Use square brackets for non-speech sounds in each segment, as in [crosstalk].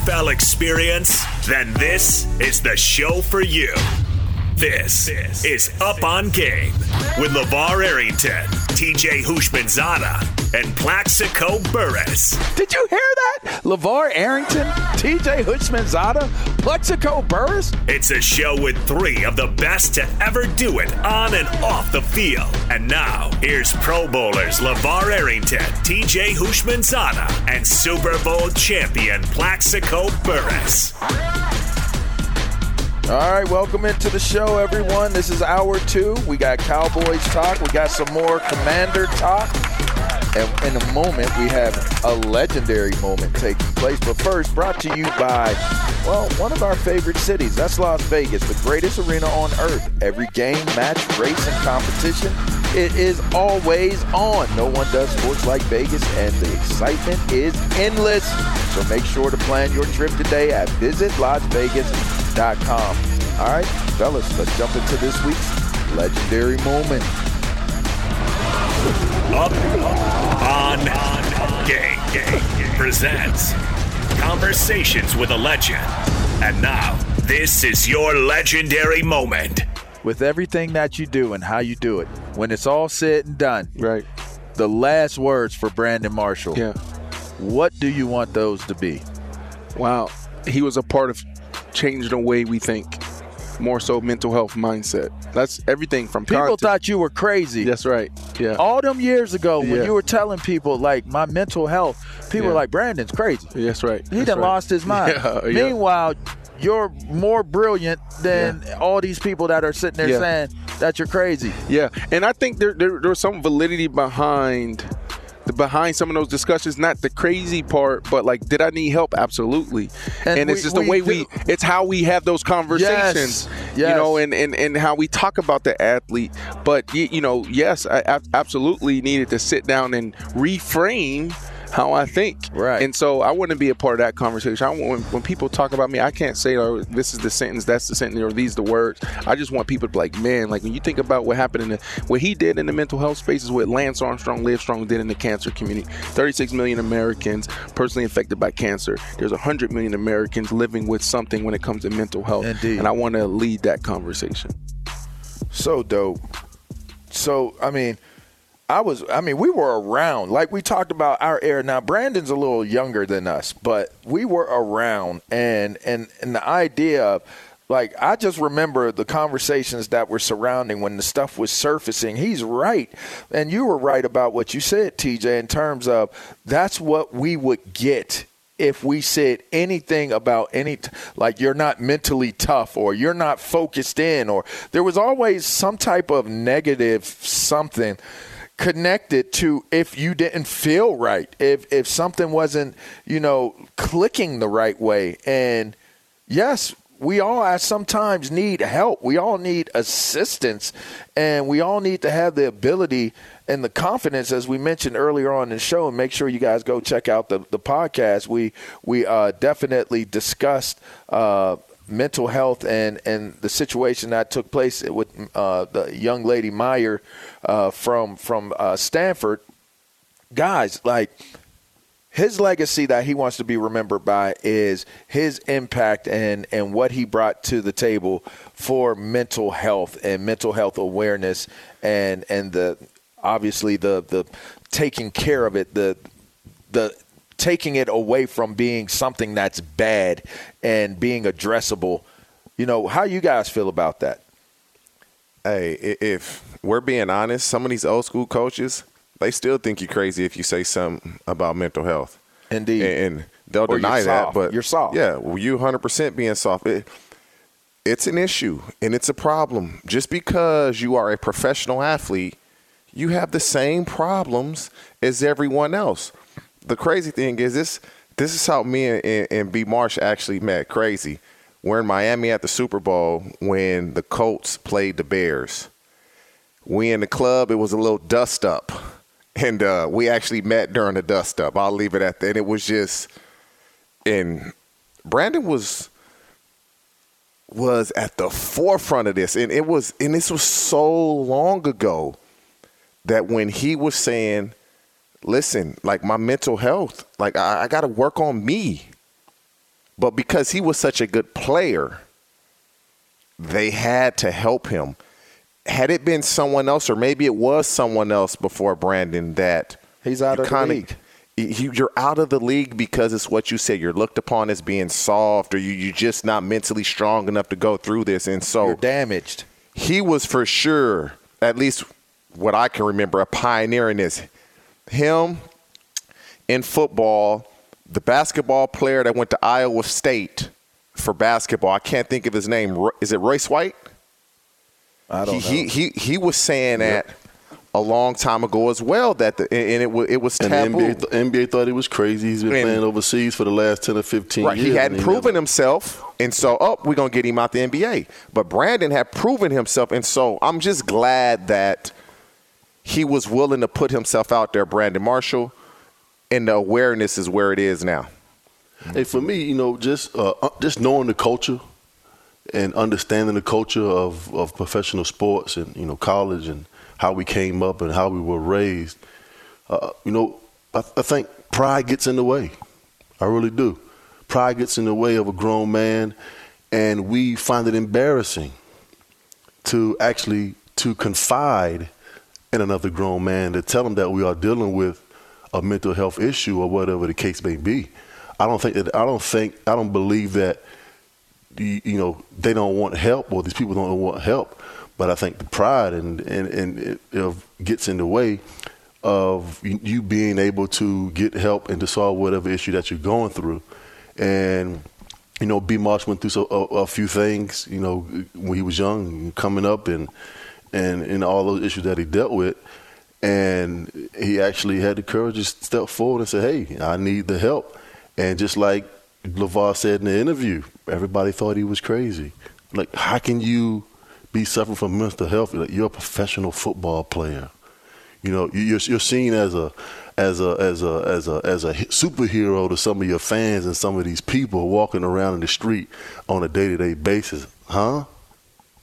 NFL experience? Then this is the show for you. This is Up on Game with LaVar Arrington, TJ Houshmandzadeh, and Plaxico Burress. Did you hear that? LaVar Arrington, TJ Houshmandzadeh, Plaxico Burress? It's a show with three of the best to ever do it on and off the field. And now, here's Pro Bowlers LaVar Arrington, TJ Houshmandzadeh, and Super Bowl champion Plaxico Burress. All right, welcome into the show, everyone. This is hour two. We got Cowboys talk. We got some more Commander talk. And in a moment, we have a legendary moment taking place. But first, brought to you by, well, one of our favorite cities. That's Las Vegas, the greatest arena on earth. Every game, match, race, and competition, it is always on. No one does sports like Vegas, and the excitement is endless. So make sure to plan your trip today at visitlasvegas.com. All right, fellas, let's jump into this week's legendary moment. Up on Game presents Conversations with a Legend. And now, this is your legendary moment. With everything that you do and how you do it, when it's all said and done, Right. the last words for Brandon Marshall. Yeah. What do you want those to be? Wow. He was a part of changing the way we think. More so mental health mindset. That's everything from People content- thought you were crazy. That's right. Yeah. All them years ago when Yeah. you were telling people like my mental health, people were like, Brandon's crazy. That's right. He That's done right. lost his [laughs] mind. Yeah, yeah. Meanwhile, you're more brilliant than all these people that are sitting there Yeah. saying that you're crazy. Yeah, and I think there, there there's some validity behind behind some of those discussions. Not the crazy part, but like, did I need help? Absolutely. And And, it's just the way do- we. It's how we have those conversations. You yes. know, and, and and how we talk about the athlete. But y- you know, yes, I ab- absolutely needed to sit down and reframe. How I think, Right. And so I wouldn't be a part of that conversation. I when, when people talk about me, I can't say, "Oh, this is the sentence, that's the sentence, or these the words." I just want people to be like, "Man, like when you think about what happened in the, what he did in the mental health space is what Lance Armstrong, Live Strong did in the cancer community. 36 million Americans personally affected by cancer. There's 100 million Americans living with something when it comes to mental health, Indeed. and I want to lead that conversation. So dope. So I mean, I was I mean, we were around. Like we talked about our era. Now Brandon's a little younger than us, but we were around and and and the idea of like I just remember the conversations that were surrounding when the stuff was surfacing. He's right. And you were right about what you said, TJ, in terms of that's what we would get if we said anything about any like you're not mentally tough or you're not focused in or there was always some type of negative something connected to if you didn't feel right if if something wasn't you know clicking the right way. And yes we all sometimes need help. We all need assistance and we all need to have the ability and the confidence as we mentioned earlier on in the show and make sure you guys go check out the, the podcast. We we uh, definitely discussed uh, mental health and and the situation that took place with uh, the young lady Meyer uh, from from uh, Stanford. Guys like his legacy that he wants to be remembered by is his impact and and what he brought to the table for mental health and mental health awareness and and the obviously the the taking care of it the the taking it away from being something that's bad and being addressable you know how you guys feel about that Hey, if we're being honest, some of these old school coaches, they still think you're crazy if you say something about mental health. Indeed. And, they'll Or deny that, but You're soft. Yeah, well, you 100% being soft. It, it's an issue and it's a problem. Just because you are a professional athlete, you have the same problems as everyone else. The crazy thing is this this is how me and, and, and B Marsh actually met. Crazy. We're in Miami at the Super Bowl when the Colts played the Bears. We in the club, it was a little dust up. And uh, we actually met during the dust up. I'll leave it at that. And it was just and Brandon was was at the forefront of this. And it was and this was so long ago that when he was saying, listen, like my mental health, like I, I gotta work on me. But because he was such a good player, they had to help him. Had it been someone else, or maybe it was someone else before Brandon, that He's out of the kinda- league. you- You're out of the league because it's what you said. You're looked upon as being soft, or you, you're just not mentally strong enough to go through this. And so You're damaged. he was for sure, at least what I can remember, a pioneer in this. Him in football, the basketball player that went to Iowa State for basketball. I can't think of his name. Is it Royce White? I don't he, know. He, he he was saying that a long time ago as well that the, and it was it was And the taboo. NBA, th- NBA thought he was crazy. He's been And- playing overseas for the last 10 or 15 Right, years. he hadn't proven never- himself, and so oh, we're gonna get him out the NBA. But Brandon had proven himself, and so I'm just glad that he was willing to put himself out there, Brandon Marshall, and the awareness is where it is now. Hey, for me, you know, just uh, uh, just knowing the culture and understanding the culture of, of professional sports and you know college and how we came up and how we were raised. Uh, you know, I, I think pride gets in the way. I really do. Pride gets in the way of a grown man, and we find it embarrassing to actually to confide in another grown man to tell them that we are dealing with a mental health issue or whatever the case may be. I don't think that I don't think I don't believe that you, know they don't want help or these people don't want help. But I think the pride and and and it, it gets in the way of you, you being able to get help and to solve whatever issue that you're going through. And you know, B. Marsh went through so, a, a few things. You know, when he was young, coming up, and and and all those issues that he dealt with. And he actually had the courage to step forward and say, "Hey, I need the help." And just like LaVar said in the interview, everybody thought he was crazy. Like, how can you be suffering from mental health? Like, you're a professional football player. You know, you're you're seen as a as a as a as a as a superhero to some of your fans and some of these people walking around in the street on a day to day basis, huh?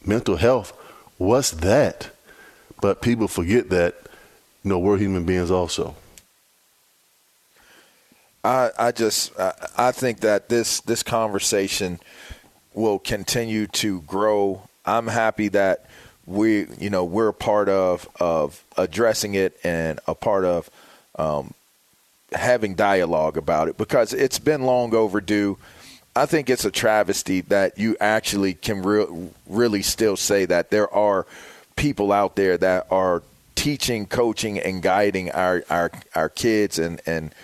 Mental health, what's that? But people forget that, you know, we're human beings also. I, I just I, I think that this this conversation will continue to grow. I'm happy that we you know we're a part of of addressing it and a part of um, having dialogue about it because it's been long overdue. I think it's a travesty that you actually can re- really still say that there are people out there that are teaching, coaching, and guiding our our, our kids and and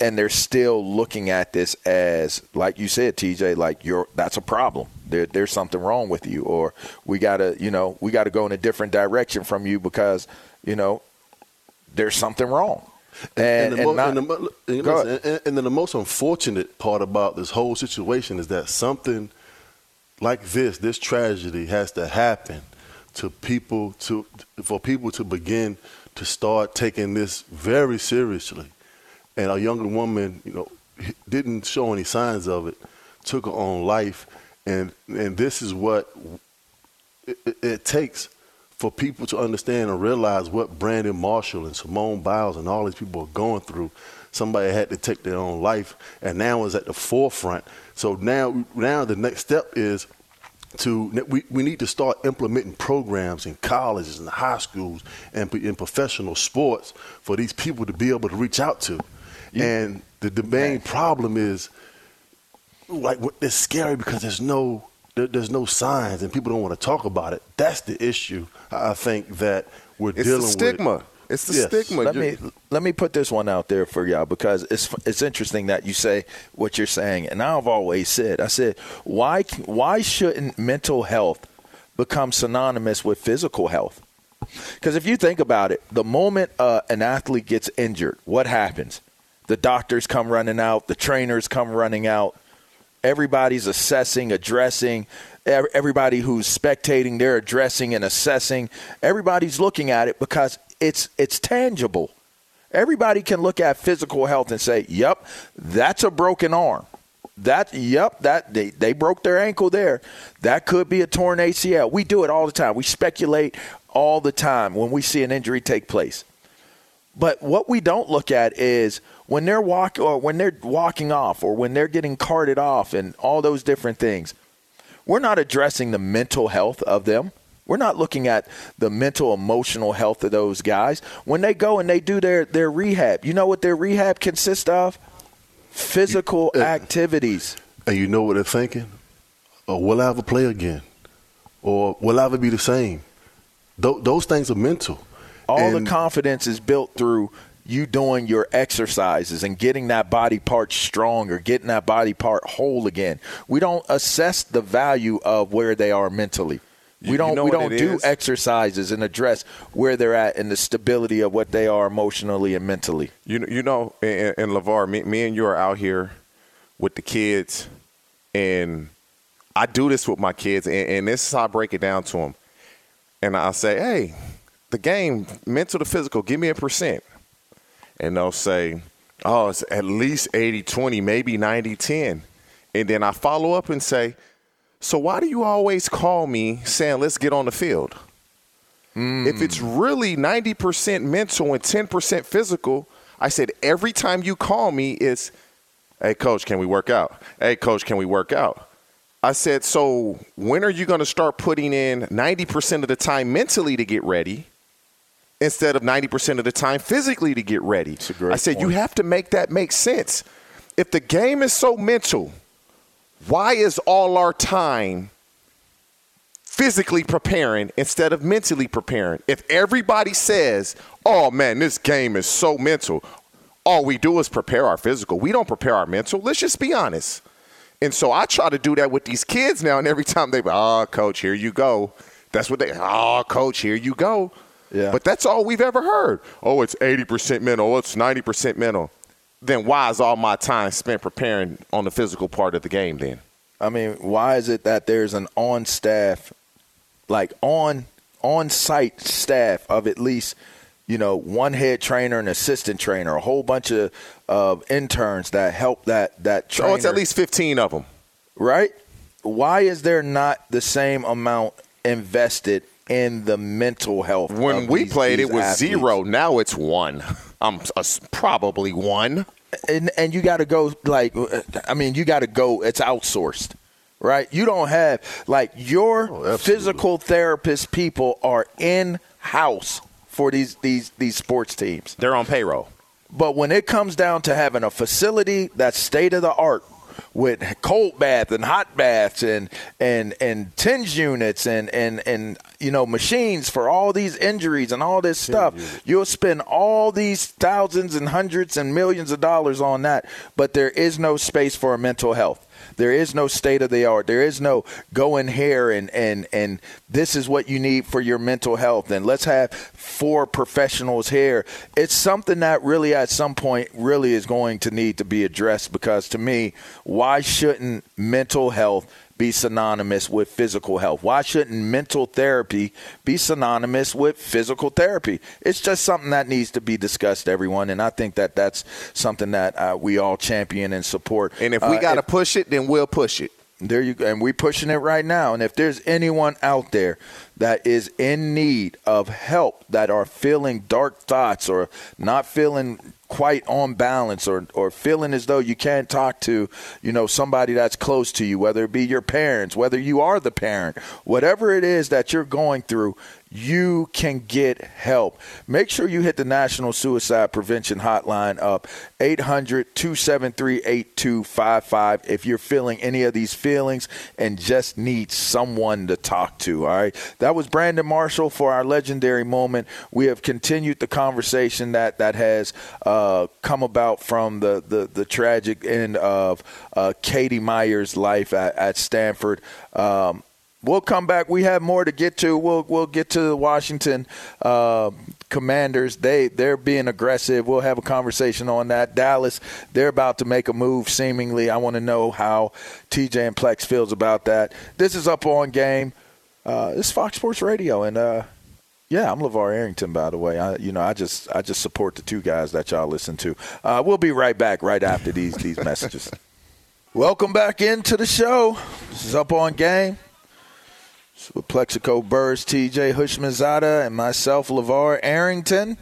and they're still looking at this as like you said tj like you're that's a problem. There, there's something wrong with you or we gotta you know we gotta go in a different direction from you because you know there's something wrong and, the and the and listen, and- and then the most unfortunate part about this whole situation is that something like this, this tragedy, has to happen to people to for people to begin to start taking this very seriously. And a younger woman, you know, didn't show any signs of it, took her own life, and and this is what it, it, it takes for people to understand and realize what Brandon Marshall and Simone Biles and all these people are going through. Somebody had to take their own life, and now is at the forefront. So now, now the next step is to we, we need to start implementing programs in colleges and high schools and in professional sports for these people to be able to reach out to. And the, the main problem is like what- it's scary because there's no there, there's no signs and people don't want to talk about it. That's the issue. I I think that we're dealing with. It's dealing the stigma. with. It's the Yes. stigma. let You're- me let me put this one out there for y'all because it's it's interesting that you say what you're saying, and I've always said I said why why shouldn't mental health become synonymous with physical health? Because if you think about it, the moment uh, an athlete gets injured, what happens? The doctors come running out, the trainers come running out, everybody's assessing, addressing. Everybody who's spectating, they're addressing and assessing. Everybody's looking at it because it's it's tangible. Everybody can look at physical health and say, "Yep, that's a broken arm." That yep, that they, they broke their ankle there. That could be a torn ACL. We do it all the time. We speculate all the time when we see an injury take place. But what we don't look at is when they're walk or when they're walking off or when they're getting carted off and all those different things. We're not addressing the mental health of them. We're not looking at the mental emotional health of those guys. When they go and they do their, their rehab, you know what their rehab consists of? Physical Uh, activities. And you know what they're thinking? Oh, will I ever play again? Or will I ever be the same? Th- those things are mental. All And- the confidence is built through you doing your exercises and getting that body part stronger, getting that body part whole again. We don't assess the value of where they are mentally. We don't know we don't do is? exercises and address where they're at and the stability of what they are emotionally and mentally. You know, you know, and, and LaVar, me, me and you are out here with the kids, and I do this with my kids, and, and this is how I break it down to them. And I say, hey, the game, mental to physical, give me a percent. And they'll say, oh, it's at least 80 20, maybe 90 10. And then I follow up and say, so why do you always call me saying, let's get on the field? Hmm. If it's really 90% mental and 10% physical, I said every time you call me is, hey, coach, can we work out? Hey, coach, can we work out? I said, so when are you going to start putting in 90% of the time mentally to get ready instead of 90% of the time physically to get ready? I said, you have to make that make sense. If the game is so mental, why is all our time physically preparing instead of mentally preparing. If everybody says, oh man, this game is so mental, all we do is prepare our physical. We don't prepare our mental. Let's just be honest. And so I try to do that with these kids now, and every time they, oh, coach, here you go. That's what they, oh, coach, here you go. Yeah. But that's all we've ever heard. Oh, it's 80% mental. Oh, it's 90% mental. Then why is all my time spent preparing on the physical part of the game then? I mean, why is it that there's an on staff, like on on site staff of at least, you know, one head trainer, an assistant trainer, a whole bunch of of interns that help that that trainer. Oh, it's at least 15 of them. right? Why is there not the same amount invested in the mental health? When we these- played, these it was athletes? zero. Now it's one. I'm probably one. and and you got to go like I mean you got to go it's outsourced right you don't have like your Oh, physical therapist people are in house for these these these sports teams They're on payroll. but when it comes down to having a facility that's state of the art with cold bath and hot baths and and and tinge units and and and you know machines for all these injuries and all this stuff. you'll spend all these thousands and hundreds and millions of dollars on that but there is no space for mental health there is no state of the art. There is no go in here and, and, and this is what you need for your mental health. And let's have four professionals here. It's something that really at some point really is going to need to be addressed because to me, why shouldn't mental health be synonymous with physical health? Why shouldn't mental therapy be synonymous with physical therapy? It's just something that needs to be discussed, everyone. And I think that that's something that uh, we all champion and support. And if we Uh, got to push it, then we'll push it. there you go. And we're pushing it right now. And if there's anyone out there that is in need of help, that are feeling dark thoughts or not feeling quite on balance or, or feeling as though you can't talk to, you know, somebody that's close to you, whether it be your parents, whether you are the parent, whatever it is that you're going through, you can get help. Make sure you hit the National Suicide Prevention Hotline up 800 273 8255 if you're feeling any of these feelings and just need someone to talk to. All right. That was Brandon Marshall for our legendary moment. We have continued the conversation that, that has uh, come about from the, the, the tragic end of uh, Katie Meyer's life at, at Stanford. Um, We'll come back. We have more to get to. We'll we'll get to the Washington uh, Commanders. They they're being aggressive. We'll have a conversation on that. Dallas, they're about to make a move. Seemingly, I want to know how TJ and Plex feels about that. This is up on game. Uh, is Fox Sports Radio, and uh, yeah, I'm LaVar Arrington. By the way, I you know I just I just support the two guys that y'all listen to. Uh, we'll be right back right after these these messages. Welcome back into the show. This is up on game with Plaxico Burress, TJ Houshmandzadeh, and myself, LeVar Arrington.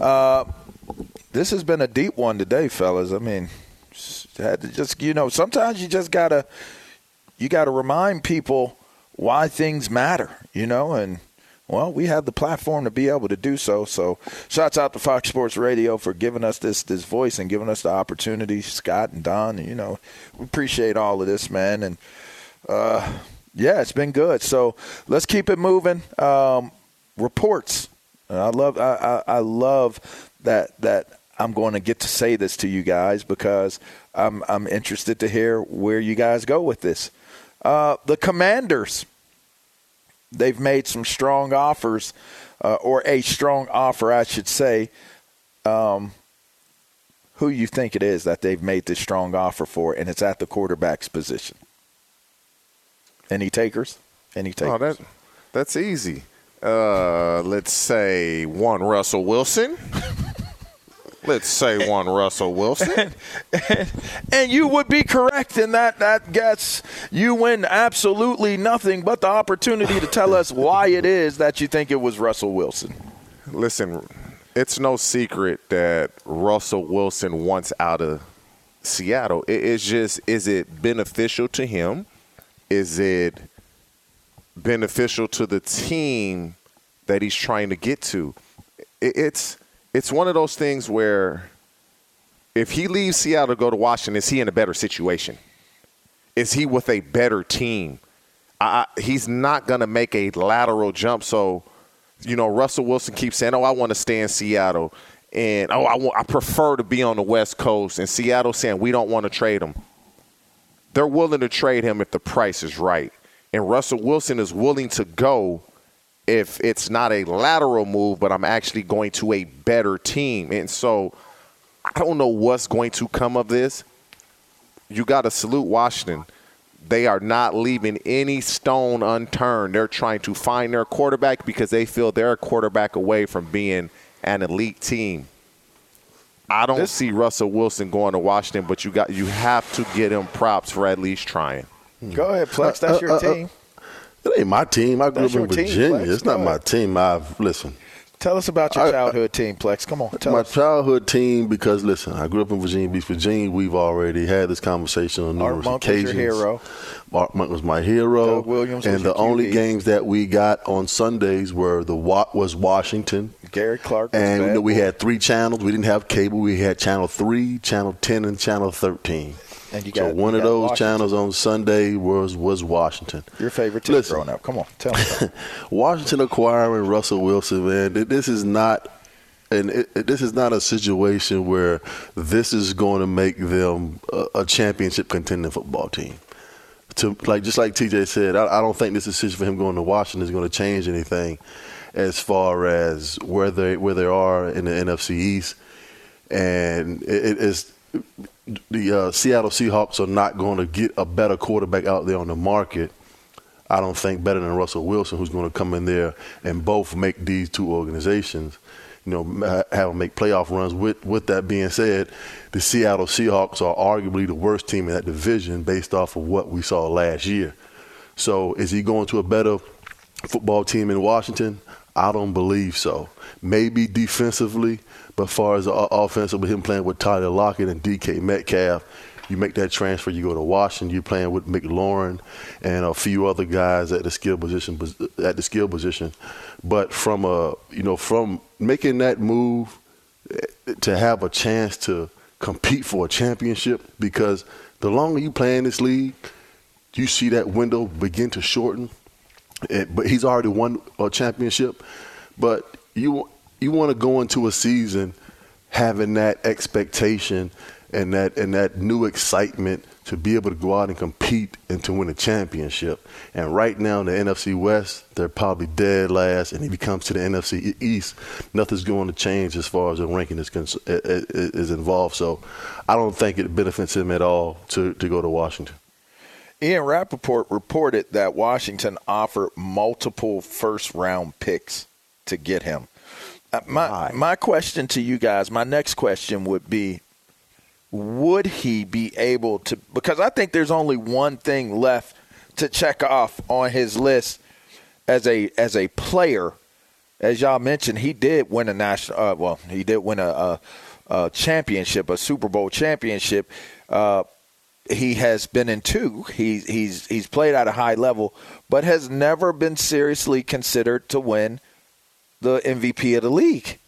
Uh, this has been a deep one today, fellas. I mean, had to just you know, sometimes you just gotta you gotta remind people why things matter, you know, and well, we have the platform to be able to do so. So, shouts out to Fox Sports Radio for giving us this this voice and giving us the opportunity. Scott and Don, you know, we appreciate all of this, man. And uh, yeah, it's been good. So let's keep it moving. Um, reports. I love I, I, I love that that I'm going to get to say this to you guys because I'm I'm interested to hear where you guys go with this. Uh, the Commanders they've made some strong offers, uh, or a strong offer, I should say. Um, who you think it is that they've made this strong offer for, and it's at the quarterback's position. Any takers? Any takers? Oh, that, that's easy. Uh, let's say one Russell Wilson. [laughs] Let's say one Russell Wilson. [laughs] and, and, you would be correct in that that guess. You win absolutely nothing but the opportunity to tell us why it is that you think it was Russell Wilson. Listen, it's no secret that Russell Wilson wants out of Seattle. it's just is it beneficial to him? Is it beneficial to the team that he's trying to get to? it's it's one of those things where if he leaves Seattle to go to Washington, is he in a better situation? Is he with a better team? I, he's not going to make a lateral jump. So, you know, Russell Wilson keeps saying, "Oh, I want to stay in Seattle," and "Oh, I, want, I prefer to be on the West Coast." And Seattle saying, "We don't want to trade him." They're willing to trade him if the price is right, and Russell Wilson is willing to go if it's not a lateral move, but I'm actually going to a better team. And so I don't know what's going to come of this. You got to salute Washington. They are not leaving any stone unturned. They're trying to find their quarterback because they feel they're a quarterback away from being an elite team. I don't this, see Russell Wilson going to Washington, but you got you have to get him props for at least trying. Go ahead, Plex. That's uh, your uh, uh team. It ain't my team. I grew That's up in Virginia. Team, it's not my team. I've listen. Tell us about your childhood I, team, Plex. Come on, my us. childhood team because listen, I grew up in Virginia Beach, Virginia. We've already had this conversation on numerous Art Monk occasions. Was your hero. Art Monk was my hero. Doug Williams and the only games that we got on Sundays were the was Washington. Gary Clark. and we had three channels. We didn't have cable. We had channel three, channel ten, and channel thirteen. And you got, so one of those Washington. channels on Sunday was was Washington. Your favorite team Listen, growing up? Come on, tell me. [laughs] Washington acquiring Russell Wilson, man. This is not. And it, it, this is not a situation where this is going to make them a, a championship contending football team. To like just like TJ said, I, I don't think this decision for him going to Washington is going to change anything as far as where they where they are in the NFC East. And it, it is the uh, Seattle Seahawks are not going to get a better quarterback out there on the market. I don't think better than Russell Wilson, who's going to come in there and both make these two organizations, you know, have them make playoff runs. With with that being said, the Seattle Seahawks are arguably the worst team in that division based off of what we saw last year. So, is he going to a better football team in Washington? I don't believe so. Maybe defensively, but far as the offensive, with him playing with Tyler Lockett and DK Metcalf, you make that transfer, you go to Washington, you're playing with McLaurin and a few other guys at the skill position at the skill position. But from a you know from making that move eh, to have a chance to compete for a championship, because the longer you play in this league, you see that window begin to shorten. It, but he's already won a championship. But you you want to go into a season having that expectation and that and that new excitement to be able to go out and compete and to win a championship. And right now in the NFC West, they're probably dead last. And if he comes to the NFC East, nothing's going to change as far as the ranking is is involved. So I don't think it benefits him at all to to go to Washington. Ian Rapoport reported that Washington offered multiple first round picks to get him. Uh, my my question to you guys, my next question would be would he be able to because I think there's only one thing left to check off on his list as a as a player as y'all mentioned he did win a national uh, well he did win a, a, uh, championship, a Super Bowl championship. Uh, he has been in two. He, he's he's played at a high level, but has never been seriously considered to win the MVP of the league.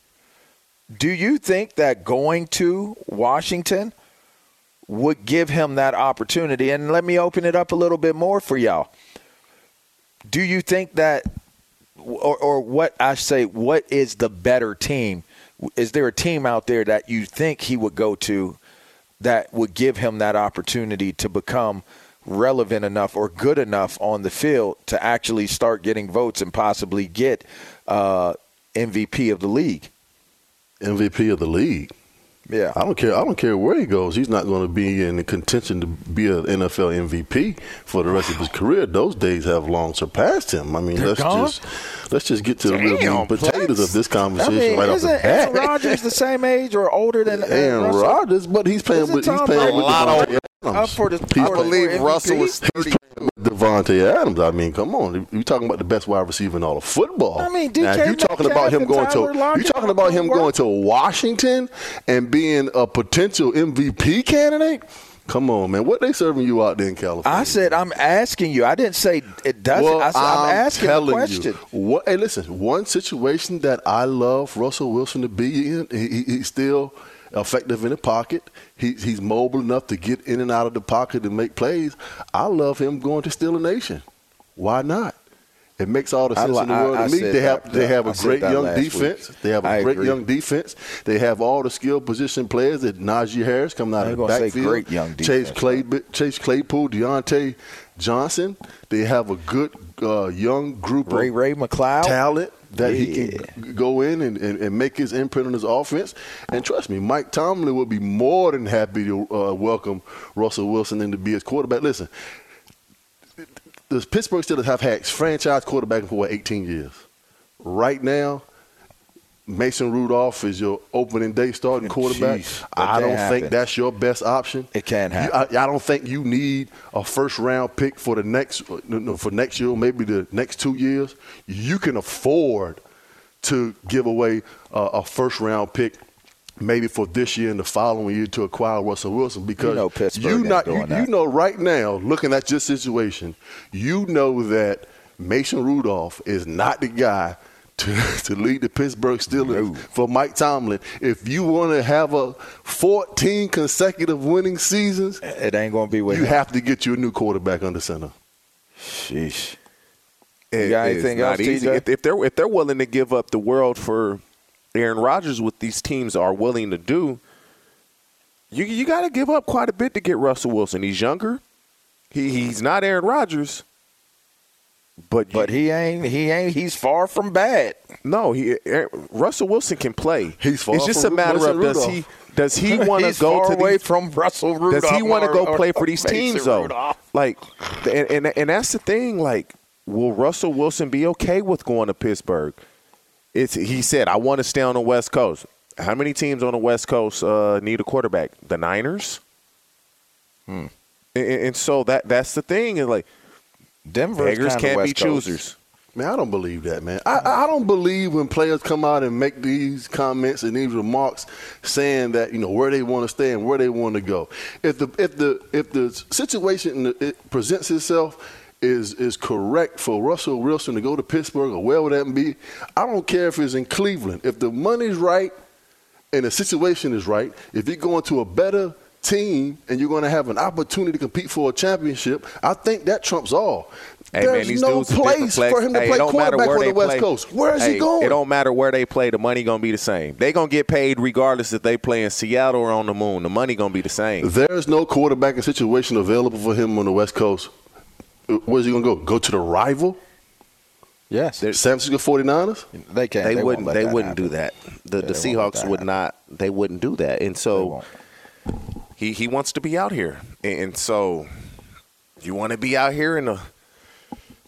Do you think that going to Washington would give him that opportunity? And let me open it up a little bit more for y'all. Do you think that, or, or what I say, what is the better team? Is there a team out there that you think he would go to that would give him that opportunity to become relevant enough or good enough on the field to actually start getting votes and possibly get uh, MVP of the league? MVP of the league. Yeah, I don't care. I don't care where he goes. He's not going to be in the contention to be an NFL MVP for the rest of his career. Those days have long surpassed him. I mean, They're let's gone? just let's just get to the real meat potatoes of this I conversation mean, right off isn't the bat. Aaron Rodgers the same age or older than [laughs] Aaron Russell? Rodgers, but he's playing Isn't with he's playing with a lot Davante Up for the, He's for the- I believe for Russell MVP? was 30. Davante Adams. I mean, come on. You're talking about the best wide receiver in all of football. I mean, now, DK you talking about him going to Lockett you talking about him work. going to Washington and being a potential MVP candidate? Come on, man. What they serving you out there in California? I said I'm asking you. I didn't say it doesn't. Well, I said I'm, I'm asking a question. You, what, hey, listen. One situation that I love Russell Wilson to be in, he, he- he's still effective in the pocket. He, he's mobile enough to get in and out of the pocket and make plays. I love him going to Steeler Nation. Why not? It makes all the sense li- in the world I to me. They have that- they have I a great young last week. defense. They have a I great agree. young defense. They have all the skill position players that Najee Harris coming out I of the backfield. great young Chase defense, Clay, Chase Claypool, Diontae Johnson. They have a good uh, young group of Ray Ray McCloud. talent that he can go in and, and, and make his imprint on his offense. And trust me, Mike Tomlin will be more than happy to uh, welcome Russell Wilson in to be his quarterback. Listen, the Pittsburgh Steelers have had franchise quarterback for what, 18 years. Right now, Mason Rudolph is your opening day starting [laughs] quarterback. Jeez, I don't can't think that's your best option. It can't You- happen. I, I don't think you need a first round pick for the next uh, no, for next year, maybe the next two years. You can afford to give away a, a first round pick. Maybe for this year and the following year to acquire Russell Wilson because You know Pittsburgh you not you, you know right now looking at your situation, you know that Mason Rudolph is not the guy to, [laughs] to lead the Pittsburgh Steelers No. for Mike Tomlin. If you want to have a 14 consecutive winning seasons, It ain't gonna be with you him. have to get you a new quarterback under center. Sheesh. It- got it's anything not else, easy. TJ? If, if they're if they're willing to give up the world for Aaron Rodgers, what these teams are willing to do, you you got to give up quite a bit to get Russell Wilson. He's younger. He he's not Aaron Rodgers, but you- But he ain't. He ain't. He's far from bad. no, he Aaron- Russell Wilson can play. He's far It's just a matter Mason of does he does he [laughs] want to go to away these, from Russell Rudolph. does he want to go play for or these teams though? Rudolph. Like, and, and and that's the thing. Like, will Russell Wilson be okay with going to Pittsburgh? It's he said, I want to stay on the West Coast. How many teams on the West Coast uh, need a quarterback? The Niners. Hmm. And, and so that that's the thing. Is like Denver beggars can't be choosers. Man, I don't believe that, man. I, I don't believe when players come out and make these comments and these remarks saying that you know where they want to stay and where they want to go. If the if the if the situation it presents itself is is correct for Russell Wilson to go to Pittsburgh or wherever that be, I don't care if it's in Cleveland. If the money's right and the situation is right, if you're going to a better team and you're going to have an opportunity to compete for a championship, I think that trumps all. Hey, man, There's these no dudes place for him to Hey, it play don't matter quarterback where on they the West play. Coast. Where is Hey, he going? It don't matter where they play. The money gonna be the same. They gonna get paid regardless if they play in Seattle or on the moon. The money gonna be the same. There's no quarterbacking situation available for him on the West Coast. Where's he going to go? Go to the rival? Yes, The San Francisco 49ers? they can't. They, won't wouldn't. They wouldn't happen. do that. The Yeah, the they won't let Seahawks that would happen. not. They wouldn't do that. And so won't. He he wants to be out here. And so you want to be out here in the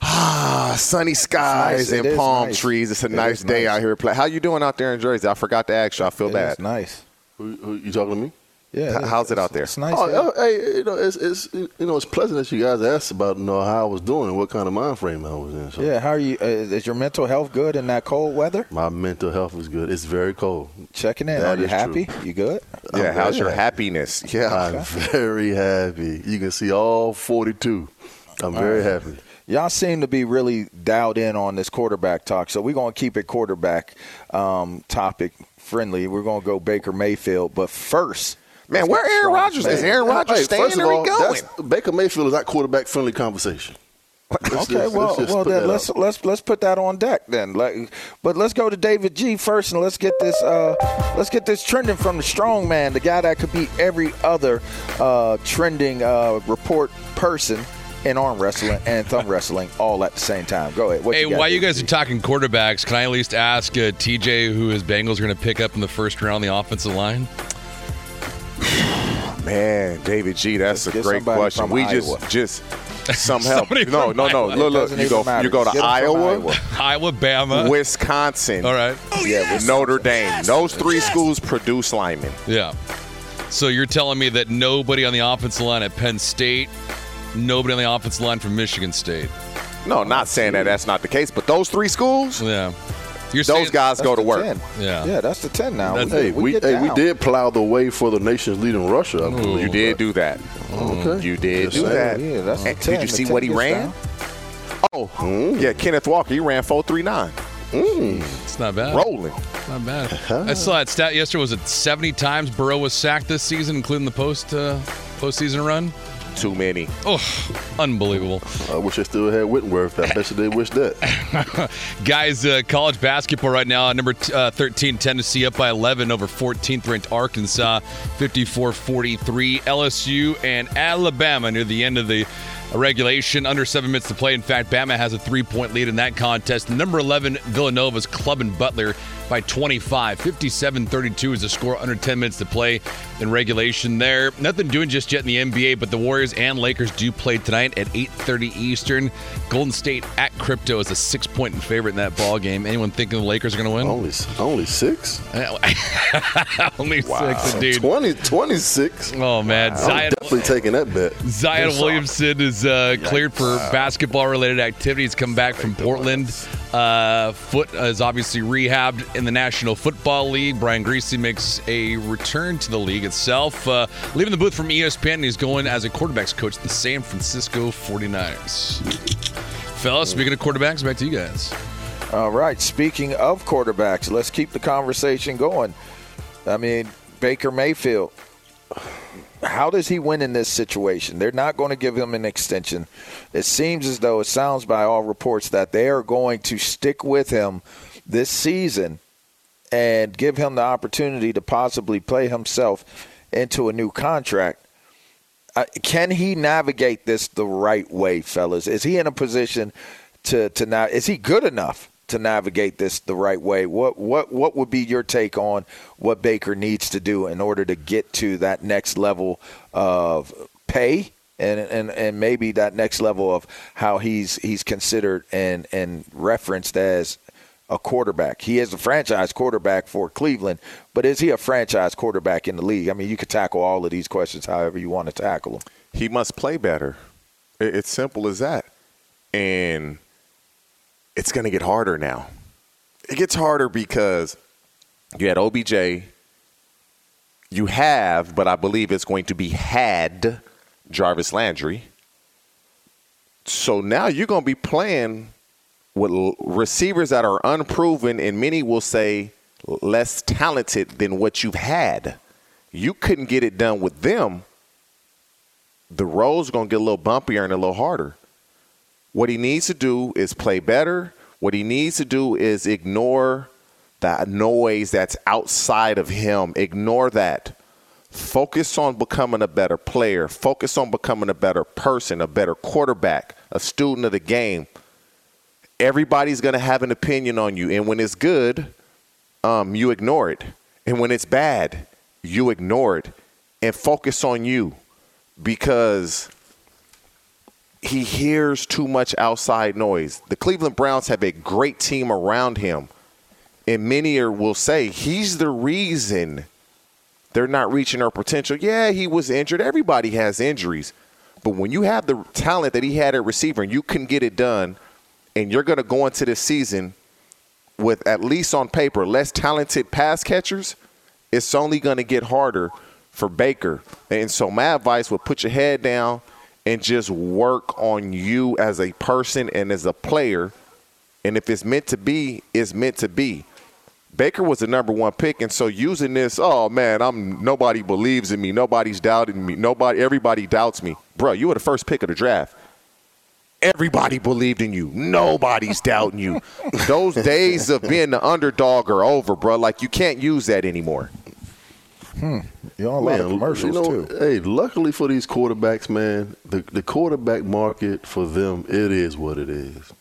ah sunny skies nice. And is palm nice. trees. It's a It nice day nice. out here. How you doing out there in Jersey? I forgot to ask you. I feel It bad. is nice. Who, who, you talking to me? Yeah, H- how's it out there? It's nice. Oh, yeah. uh, hey, you know, it's, it's you know, it's pleasant that you guys asked about you know how I was doing and what kind of mind frame I was in. So Yeah, how are you? Uh, is your mental health good in that cold weather? my mental health is good. It's very cold. Checking in. That are you happy? true. You good? Yeah, I'm how's your happy. happiness? Yeah. I'm very happy. You can see all 42. I'm very happy. Y'all seem to be really dialed in on this quarterback talk, so we're going to keep it quarterback um, topic friendly. We're going to go Baker Mayfield, but first, Man, where Aaron strongest Rodgers? Is. Aaron Rodgers Hey, staying or all, he going? that's- Baker Mayfield is not quarterback friendly conversation. Let's Okay, just- well, let's well put then that let's out. let's let's put that on deck then. Like, but let's go to David G first, and let's get this uh, let's get this trending from the strong man, the guy that could beat every other uh, trending uh, report person in arm wrestling and thumb wrestling all at the same time. Go ahead. What Hey, got, while you guys G? are talking quarterbacks, can I at least ask uh, TJ who his Bengals are going to pick up in the first round on the offensive line? Man, David G, that's Let's a great question. We Iowa. just just [laughs] some help. No, no, no. Iowa. Look, look. You go matter. you go to Get 'em from Iowa, Iowa. Iowa, Bama. Wisconsin, All right. Oh, yeah, with Notre Dame. Those three schools produce linemen. Yeah. So you're telling me that nobody on the offensive line at Penn State, nobody on the offensive line from Michigan State. No, not saying that that's not the case, but those three schools, Yeah. You're those saying, guys go to work. 10. Yeah. yeah, that's the ten now. That's- Hey, we, get hey, we did plow the way for the nation's leading rusher. I believe. You did do that. Oh, okay. Mm, you did Just do saying. that. Yeah, that's the And 10. Did you see what he ran? down. Oh, mm. yeah, Kenneth Walker. He ran four three nine, mm. It's not bad. rolling. Not bad. Uh-huh. I saw that stat yesterday. Was it 70 times Burrow was sacked this season, including the post uh, postseason run? Too many. Oh, unbelievable. I wish I still had Whitworth. I bet you they wish that. [laughs] Guys, uh, college basketball right now, number t- uh, 13, Tennessee up by 11 over 14th ranked Arkansas, 54 43. LSU and Alabama near the end of the regulation, under seven minutes to play. In fact, Bama has a three point lead in that contest. Number 11, Villanova's clubbing Butler by 25. 57 32 is the score, under 10 minutes to play in regulation there. Nothing doing just yet in the NBA, but the Warriors and Lakers do play tonight at 8.30 Eastern. Golden State at Crypto is a six-point favorite in that ball game. Anyone thinking the Lakers are going to win? only only six? [laughs] Only six, indeed. 20, 26. Oh, man. I'm Zion, definitely taking that bet. Zion Williamson is uh, cleared for basketball-related activities. Come back from Portland. Uh, foot is obviously rehabbed in the National Football League. Brian Griese makes a return to the league itself, uh, leaving the booth from ESPN. He's going as a quarterbacks coach the San Francisco 49ers. Fellas, speaking of quarterbacks, back to you guys. All right. Speaking of quarterbacks, let's keep the conversation going. I mean, Baker Mayfield. How does he win in this situation? They're not going to give him an extension. It seems as though it sounds by all reports that they are going to stick with him this season and give him the opportunity to possibly play himself into a new contract. Uh, can he navigate this the right way, fellas? Is he in a position to to now? Is he good enough to navigate this the right way? What what what would be your take on what Baker needs to do in order to get to that next level of pay? And, and and maybe that next level of how he's he's considered and and referenced as a quarterback. He is a franchise quarterback for Cleveland, but is he a franchise quarterback in the league? I mean, you could tackle all of these questions however you want to tackle them. He must play better. It's simple as that. And it's going to get harder now. It gets harder because you had OBJ. You have, but I believe it's going to be had Jarvis Landry. So now you're going to be playing with receivers that are unproven, and many will say less talented than what you've had. You couldn't get it done with them. The road's going to get a little bumpier and a little harder. What he needs to do is play better. What he needs to do is ignore that noise that's outside of him. Ignore that. Focus on becoming a better player. Focus on becoming a better person, a better quarterback, a student of the game. Everybody's going to have an opinion on you. And when it's good, um, you ignore it. And when it's bad, you ignore it and focus on you because he hears too much outside noise. The Cleveland Browns have a great team around him. And many will say he's the reason they're not reaching their potential. Yeah, he was injured. Everybody has injuries. But when you have the talent that he had at receiver and you can get it done, and you're going to go into this season with at least on paper less talented pass catchers, it's only going to get harder for Baker. And so my advice would put your head down and just work on you as a person and as a player. And if it's meant to be, it's meant to be. Baker was the number one pick, and so using this, oh man, I'm nobody believes in me, nobody's doubting me, nobody, everybody doubts me, bro. You were the first pick of the draft. Everybody believed in you. Nobody's doubting you. Those days of being the underdog are over, bro. Like you can't use that anymore. Hmm. You on a lot of commercials you know, too. Hey, luckily for these quarterbacks, man, the the quarterback market for them, it is what it is.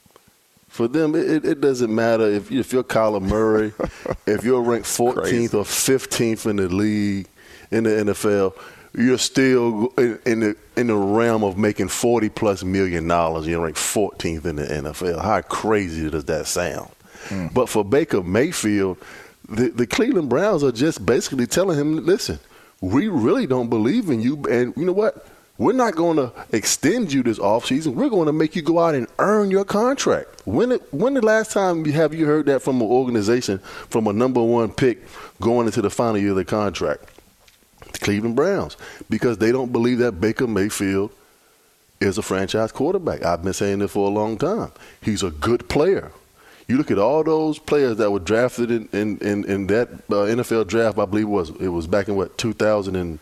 For them, it, it doesn't matter if if you're Kyler Murray, [laughs] if you're ranked 14th or 15th in the league in the NFL, you're still in, in the in the realm of making 40 plus million dollars. You're ranked 14th in the NFL. How crazy does that sound? Mm. But for Baker Mayfield, the, the Cleveland Browns are just basically telling him, listen, we really don't believe in you. And you know what? We're not going to extend you this offseason. We're going to make you go out and earn your contract. When it, when the last time have you heard that from an organization, from a number one pick going into the final year of the contract? The Cleveland Browns. Because they don't believe that Baker Mayfield is a franchise quarterback. I've been saying this for a long time. He's a good player. You look at all those players that were drafted in in, in, in that uh, NFL draft. I believe it was it was back in what 2000 and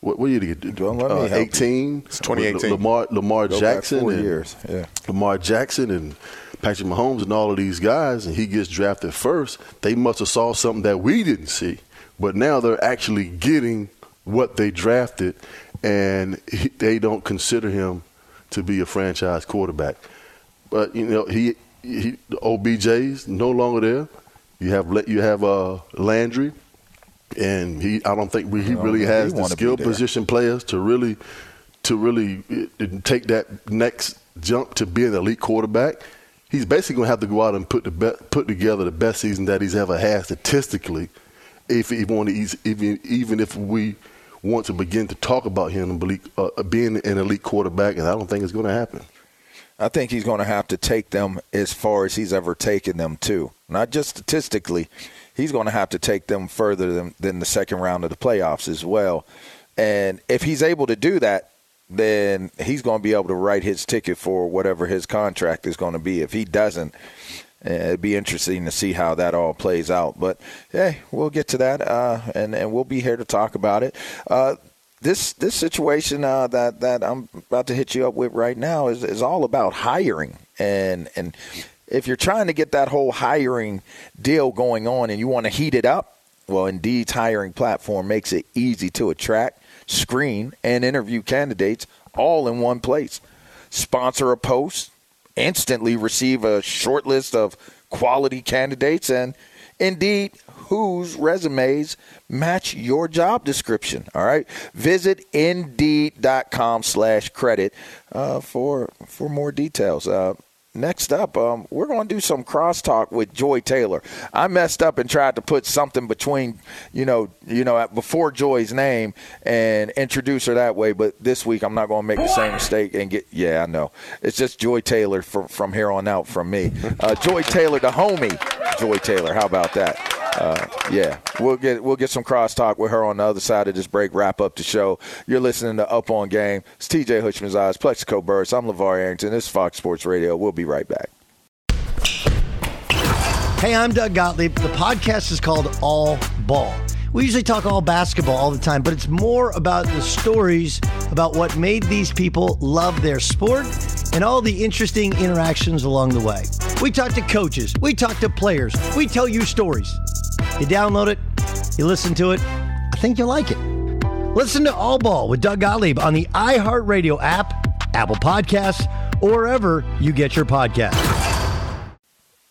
what, what year did you get? Uh, 18. It's 2018. Lamar Lamar Go Jackson. four and, years. Yeah. Lamar Jackson and Patrick Mahomes and all of these guys, and he gets drafted first. They must have saw something that we didn't see, but now they're actually getting what they drafted, and he, they don't consider him to be a franchise quarterback. But you know he he, OBJ's no longer there. You have you have uh, Landry, and he. I don't think we, he really has the skill position players to really to really uh, take that next jump to be an elite quarterback. He's basically going to have to go out and put the be, put together the best season that he's ever had statistically, if to even even if we want to begin to talk about him uh, being an elite quarterback, and I don't think it's going to happen. I think he's going to have to take them as far as he's ever taken them to. Not just statistically, he's going to have to take them further than, than the second round of the playoffs as well. And if he's able to do that, then he's going to be able to write his ticket for whatever his contract is going to be. If he doesn't, it'd be interesting to see how that all plays out. But hey, we'll get to that, uh, and and we'll be here to talk about it. Uh, this this situation uh, that that I'm about to hit you up with right now is is all about hiring and and if you're trying to get that whole hiring deal going on and you want to heat it up, well, Indeed's hiring platform makes it easy to attract, screen, and interview candidates all in one place. Sponsor a post, instantly receive a short list of quality candidates, and Indeed whose resumes match your job description. All right, visit Indeed.com slash credit uh, for for more details. Uh, next up, um, we're going to do some crosstalk with Joy Taylor. I messed up and tried to put something between, you know, you know, before Joy's name and introduce her that way. But this week, I'm not going to make the same mistake and get. Yeah, I know. It's just Joy Taylor from from here on out from me. Uh, Joy Taylor, the homie. Joy Taylor. How about that? Uh, yeah, we'll get we'll get some crosstalk with her on the other side of this break. Wrap up the show. You're listening to Up on Game. It's TJ Houshmandzadeh, Plaxico Burress. I'm LaVar Arrington. This is Fox Sports Radio. We'll be right back. Hey, I'm Doug Gottlieb. The podcast is called All Ball. We usually talk all basketball all the time, but it's more about the stories about what made these people love their sport and all the interesting interactions along the way. We talk to coaches, we talk to players, we tell you stories. You download it, you listen to it. I think you'll like it. Listen to All Ball with Doug Gottlieb on the iHeartRadio app, Apple Podcasts, or wherever you get your podcasts.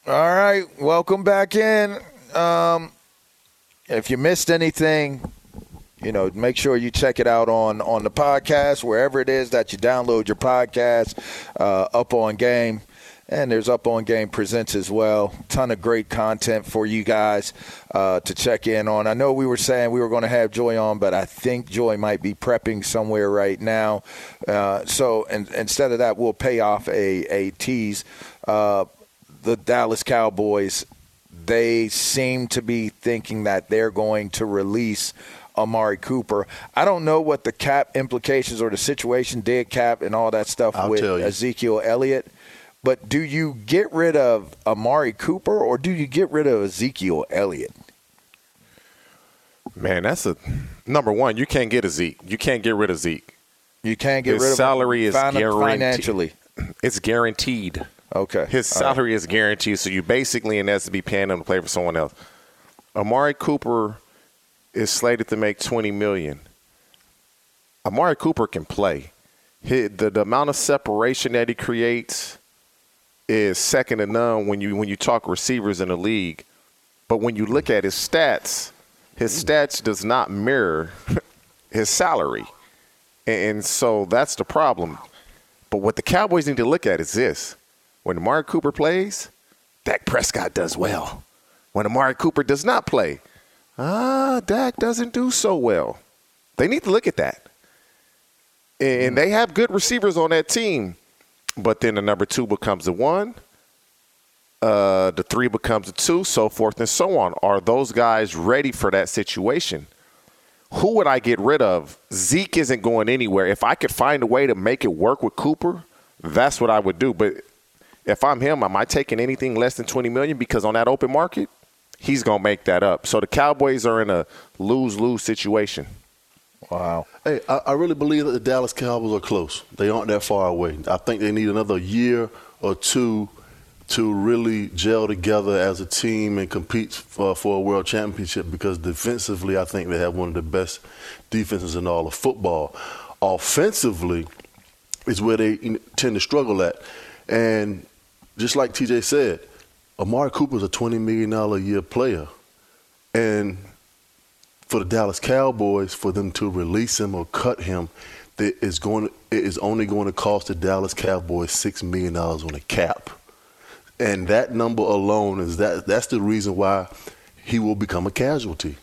All right, welcome back in. Um, if you missed anything, you know, make sure you check it out on on the podcast wherever it is that you download your podcast. Uh, up on game And there's Up On Game Presents as well. Ton of great content for you guys uh, to check in on. I know we were saying we were going to have Joy on, but I think Joy might be prepping somewhere right now. Uh, so and, instead of that, we'll pay off a, a tease. Uh, the Dallas Cowboys, they seem to be thinking that they're going to release Amari Cooper. I don't know what the cap implications or the situation, dead cap, and all that stuff I'll with. Ezekiel Elliott. But do you get rid of Amari Cooper or do you get rid of Ezekiel Elliott? Man, that's a number one. You can't get a Zeke. You can't get rid of Zeke. You can't get His rid of salary is guaranteed. financially. [clears throat] It's guaranteed. Okay. His All right. salary is guaranteed, so you basically in essence be paying him to play for someone else. Amari Cooper is slated to make twenty million. Amari Cooper can play. He, the, the amount of separation that he creates is second to none when you when you talk receivers in the league. But when you look at his stats, his stats does not mirror his salary. And, and so that's the problem. But what the Cowboys need to look at is this. When Amari Cooper plays, Dak Prescott does well. When Amari Cooper does not play, ah, Dak doesn't do so well. They need to look at that. And they have good receivers on that team. But then the number two becomes the one. Uh, the three becomes a two, so forth and so on. Are those guys ready for that situation? Who would I get rid of? Zeke isn't going anywhere. If I could find a way to make it work with Cooper, that's what I would do. But if I'm him, am I taking anything less than 20 million? Because on that open market, he's to make that up. So the Cowboys are in a lose lose situation. Wow. Hey, I, I really believe that the Dallas Cowboys are close. They aren't that far away. I think they need another year or two to really gel together as a team and compete for, uh, for a world championship because defensively, I think they have one of the best defenses in all of football. Offensively is where they tend to struggle at. And just like TJ said, Amari Cooper is a $20 million a year player. And for the Dallas Cowboys for them to release him or cut him, that is going it is only going to cost the Dallas Cowboys six million dollars on a cap, and that number alone is that that's the reason why he will become a casualty,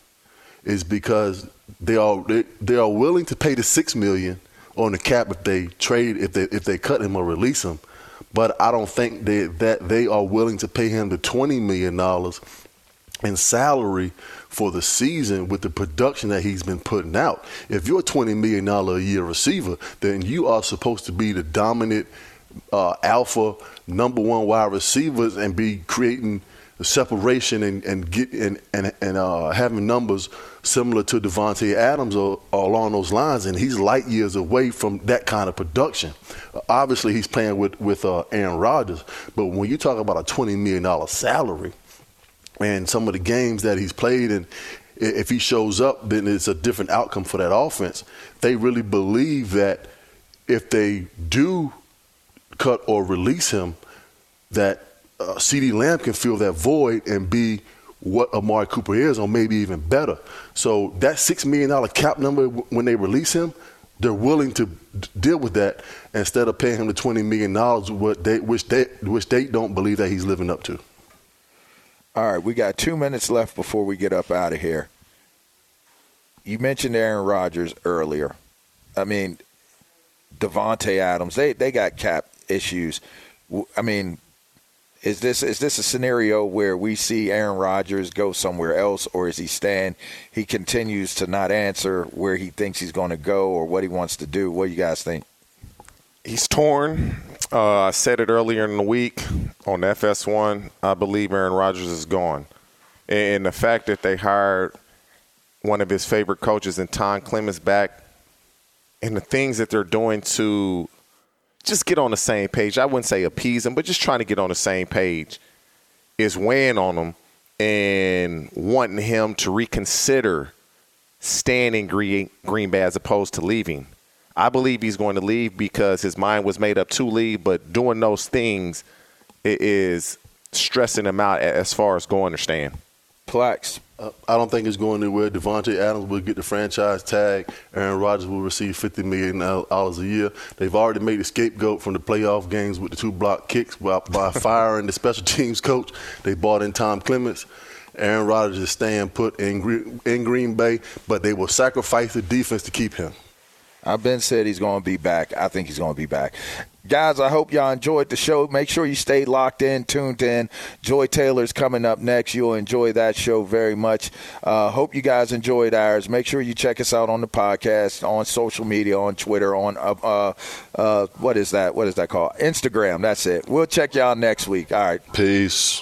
is because they are they, they are willing to pay the six million on the cap if they trade if they if they cut him or release him, but I don't think they, that they are willing to pay him the twenty million dollars in salary for the season with the production that he's been putting out. If you're a $20 million a year receiver, then you are supposed to be the dominant uh, alpha number one wide receivers and be creating separation and, and get and and, and uh, having numbers similar to Davante Adams or, or along those lines, and he's light years away from that kind of production. Obviously, he's playing with with uh, Aaron Rodgers, but when you talk about a twenty million dollar salary, and some of the games that he's played and if he shows up then it's a different outcome for that offense. They really believe that if they do cut or release him that uh, CeeDee Lamb can fill that void and be what Amari Cooper is or maybe even better. So that 6 million dollar cap number when they release him they're willing to deal with that instead of paying him the 20 million dollars which they which they don't believe that he's living up to All right, we got two minutes left before we get up out of here. You mentioned Aaron Rodgers earlier. I mean, Davante Adams. They they got cap issues. I mean, is this is this a scenario where we see Aaron Rodgers go somewhere else, or is he staying? He continues to not answer where he thinks he's going to go or what he wants to do. What do you guys think? He's torn. Uh, I said it earlier in the week on FS1. I believe Aaron Rodgers is gone. And the fact that they hired one of his favorite coaches and Tom Clements back and the things that they're doing to just get on the same page. I wouldn't say appease him, but just trying to get on the same page is weighing on him and wanting him to reconsider staying in Green, Green Bay as opposed to leaving. I believe he's going to leave because his mind was made up to leave, but doing those things i- is stressing him out as far as going to. Plex, Uh, I don't think it's going anywhere. Davante Adams will get the franchise tag. Aaron Rodgers will receive $50 million a year. They've already made a scapegoat from the playoff games with the two block kicks by, by [laughs] firing the special teams coach. They bought in Tom Clements. Aaron Rodgers is staying put in, in Green Bay, but they will sacrifice the defense to keep him. I've been said he's going to be back. I think he's going to be back. Guys, I hope y'all enjoyed the show. Make sure you stay locked in, tuned in. Joy Taylor's coming up next. You'll enjoy that show very much. Uh, hope you guys enjoyed ours. Make sure you check us out on the podcast, on social media, on Twitter, on uh, uh, uh what is that? What is that called? Instagram. That's it. We'll check y'all next week. All right. Peace.